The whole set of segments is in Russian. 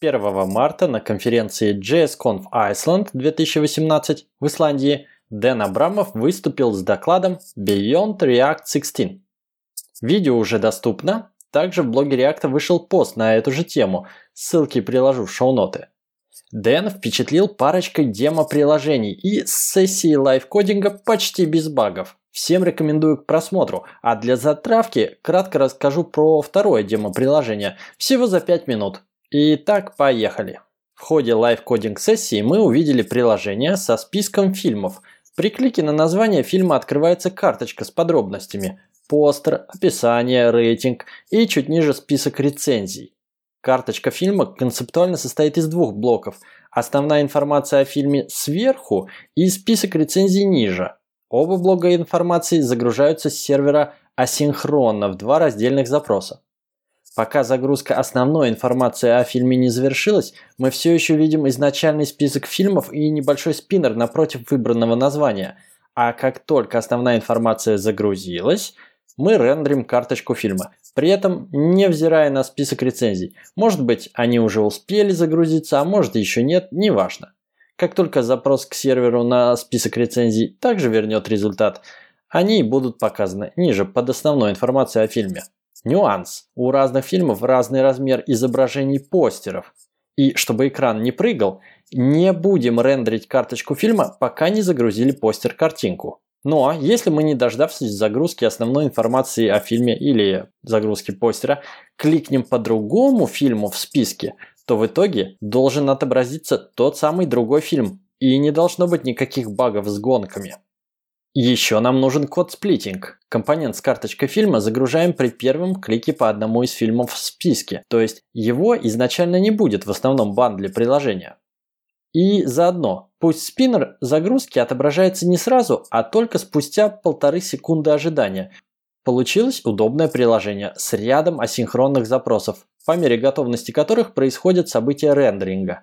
1 марта на конференции JSConf Iceland 2018 в Исландии Дэн Абрамов выступил с докладом Beyond React 16. Видео уже доступно, также в блоге React вышел пост на эту же тему, ссылки приложу в шоу-ноты. Дэн впечатлил парочкой демо-приложений и сессии live-coding а почти без багов. Всем рекомендую к просмотру, а для затравки кратко расскажу про второе демо-приложение, всего за 5 минут. Итак, поехали. В ходе live-coding сессии мы увидели приложение со списком фильмов. При клике на название фильма открывается карточка с подробностями, постер, описание, рейтинг и чуть ниже список рецензий. Карточка фильма концептуально состоит из двух блоков. Основная информация о фильме сверху и список рецензий ниже. Оба блока информации загружаются с сервера асинхронно в два раздельных запроса. Пока загрузка основной информации о фильме не завершилась, мы все еще видим изначальный список фильмов и небольшой спиннер напротив выбранного названия. А как только основная информация загрузилась, мы рендерим карточку фильма, при этом невзирая на список рецензий. Может быть, они уже успели загрузиться, а может еще нет, неважно. Как только запрос к серверу на список рецензий также вернет результат, они будут показаны ниже под основной информацией о фильме. Нюанс. У разных фильмов разный размер изображений постеров. И чтобы экран не прыгал, не будем рендерить карточку фильма, пока не загрузили постер-картинку. Но если мы, не дождавшись загрузки основной информации о фильме или загрузки постера, кликнем по другому фильму в списке, то в итоге должен отобразиться тот самый другой фильм, и не должно быть никаких багов с гонками. Еще нам нужен код сплитинг. Компонент с карточкой фильма загружаем при первом клике по одному из фильмов в списке, то есть его изначально не будет в основном бандле приложения. И заодно, пусть спиннер загрузки отображается не сразу, а только спустя полторы секунды ожидания. Получилось удобное приложение с рядом асинхронных запросов, по мере готовности которых происходят события рендеринга.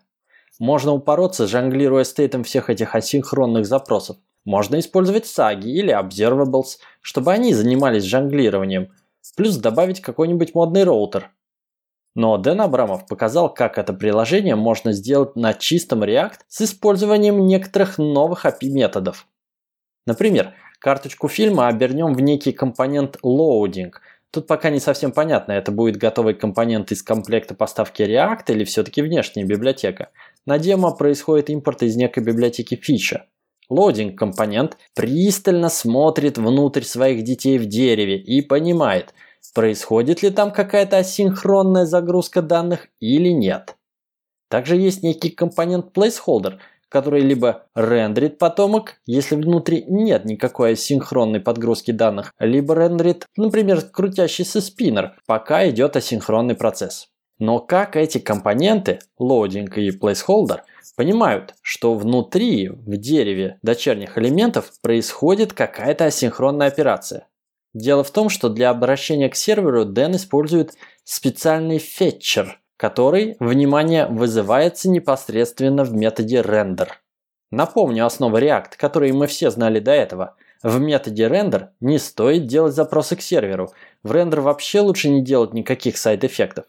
Можно упороться, жонглируя стейтом всех этих асинхронных запросов. Можно использовать саги или observables, чтобы они занимались жонглированием, плюс добавить какой-нибудь модный роутер, но Дэн Абрамов показал, как это приложение можно сделать на чистом React с использованием некоторых новых API методов. Например, карточку фильма обернем в некий компонент loading. Тут пока не совсем понятно, это будет готовый компонент из комплекта поставки React или все-таки внешняя библиотека. На демо происходит импорт из некой библиотеки фича. Лоудинг компонент пристально смотрит внутрь своих детей в дереве и понимает – происходит ли там какая-то асинхронная загрузка данных или нет. Также есть некий компонент placeholder, который либо рендерит потомок, если внутри нет никакой асинхронной подгрузки данных, либо рендерит, например, крутящийся спиннер, пока идет асинхронный процесс. Но как эти компоненты, loading и placeholder, понимают, что внутри, в дереве дочерних элементов происходит какая-то асинхронная операция? Дело в том, что для обращения к серверу Дэн использует специальный фетчер, который, внимание, вызывается непосредственно в методе render. Напомню основы React, которые мы все знали до этого. В методе render не стоит делать запросы к серверу. В render вообще лучше не делать никаких сайд-эффектов.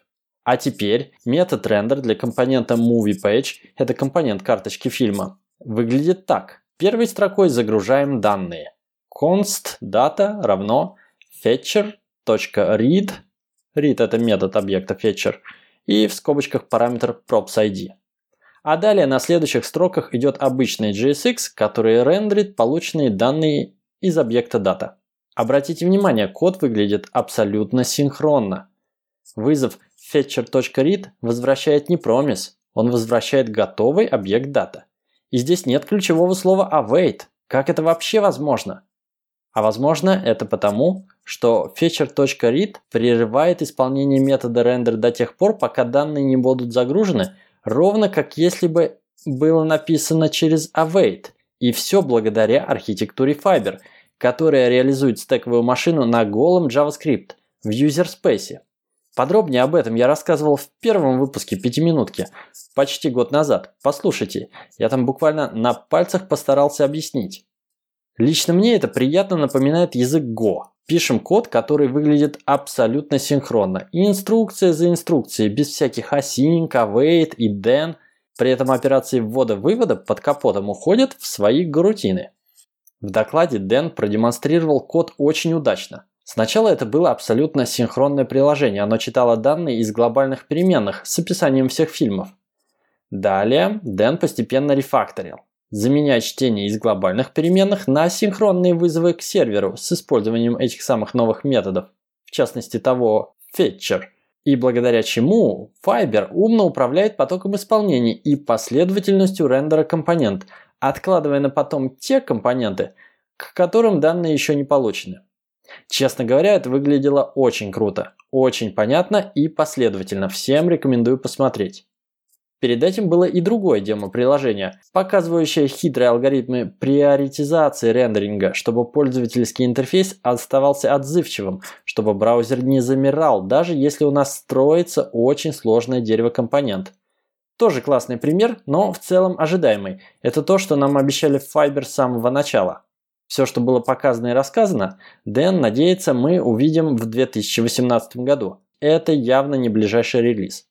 А теперь метод render для компонента MoviePage, это компонент карточки фильма, выглядит так. Первой строкой загружаем данные const data равно fetcher.read, read это метод объекта fetcher, и в скобочках параметр props.id. А далее на следующих строках идет обычный JSX, который рендерит полученные данные из объекта data. Обратите внимание, код выглядит абсолютно синхронно. Вызов fetcher.read возвращает не promise, он возвращает готовый объект data. И здесь нет ключевого слова await. Как это вообще возможно? А возможно это потому, что fetcher.read прерывает исполнение метода render до тех пор, пока данные не будут загружены, ровно как если бы было написано через await. И все благодаря архитектуре Fiber, которая реализует стековую машину на голом JavaScript в user space. Подробнее об этом я рассказывал в первом выпуске пятиминутки, почти год назад. Послушайте, я там буквально на пальцах постарался объяснить. Лично мне это приятно напоминает язык Go. Пишем код, который выглядит абсолютно синхронно. Инструкция за инструкцией, без всяких async, await и then. При этом операции ввода-вывода под капотом уходят в свои гарутины. В докладе Дэн продемонстрировал код очень удачно. Сначала это было абсолютно синхронное приложение, оно читало данные из глобальных переменных с описанием всех фильмов. Далее Дэн постепенно рефакторил заменяя чтение из глобальных переменных на синхронные вызовы к серверу с использованием этих самых новых методов, в частности того fetcher, и благодаря чему Fiber умно управляет потоком исполнений и последовательностью рендера компонент, откладывая на потом те компоненты, к которым данные еще не получены. Честно говоря, это выглядело очень круто, очень понятно и последовательно. Всем рекомендую посмотреть. Перед этим было и другое демо-приложение, показывающее хитрые алгоритмы приоритизации рендеринга, чтобы пользовательский интерфейс оставался отзывчивым, чтобы браузер не замирал, даже если у нас строится очень сложное дерево компонент. Тоже классный пример, но в целом ожидаемый. Это то, что нам обещали в Fiber с самого начала. Все, что было показано и рассказано, Дэн надеется мы увидим в 2018 году. Это явно не ближайший релиз.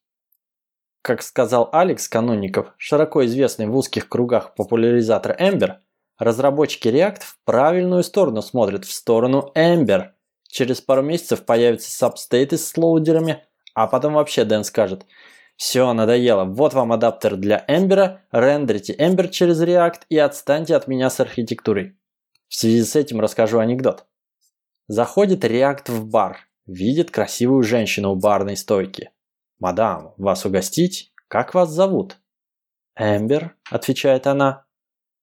Как сказал Алекс Канонников, широко известный в узких кругах популяризатор Ember, разработчики React в правильную сторону смотрят, в сторону Ember. Через пару месяцев появятся сабстейты с лоудерами, а потом вообще Дэн скажет «Все, надоело, вот вам адаптер для Ember, рендерите Ember через React и отстаньте от меня с архитектурой». В связи с этим расскажу анекдот. Заходит React в бар, видит красивую женщину у барной стойки. «Мадам, вас угостить? Как вас зовут?» «Эмбер», – отвечает она.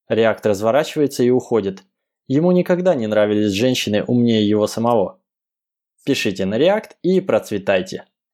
Реактор разворачивается и уходит. Ему никогда не нравились женщины умнее его самого. Пишите на React и процветайте.